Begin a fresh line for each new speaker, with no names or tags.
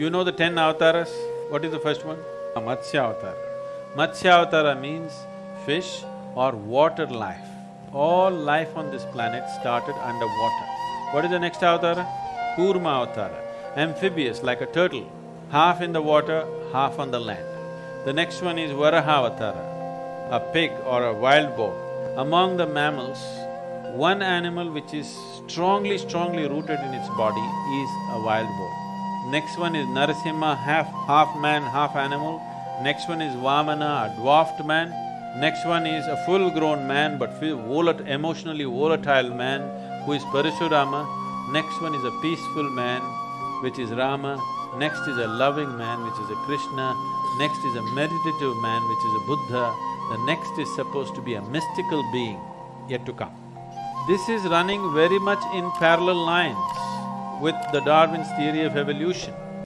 You know the ten avatars? What is the first one? A Matsya avatar. Matsya avatara means fish or water life. All life on this planet started underwater. What is the next avatar? Kurma avatara, amphibious like a turtle, half in the water, half on the land. The next one is Varaha avatara, a pig or a wild boar. Among the mammals, one animal which is strongly, strongly rooted in its body is a wild boar. Next one is Narasimha, half… half man, half animal. Next one is Vamana, a dwarfed man. Next one is a full-grown man but volat emotionally volatile man who is Parashurama. Next one is a peaceful man, which is Rama. Next is a loving man, which is a Krishna. Next is a meditative man, which is a Buddha. The next is supposed to be a mystical being yet to come. This is running very much in parallel lines with the Darwin's theory of evolution.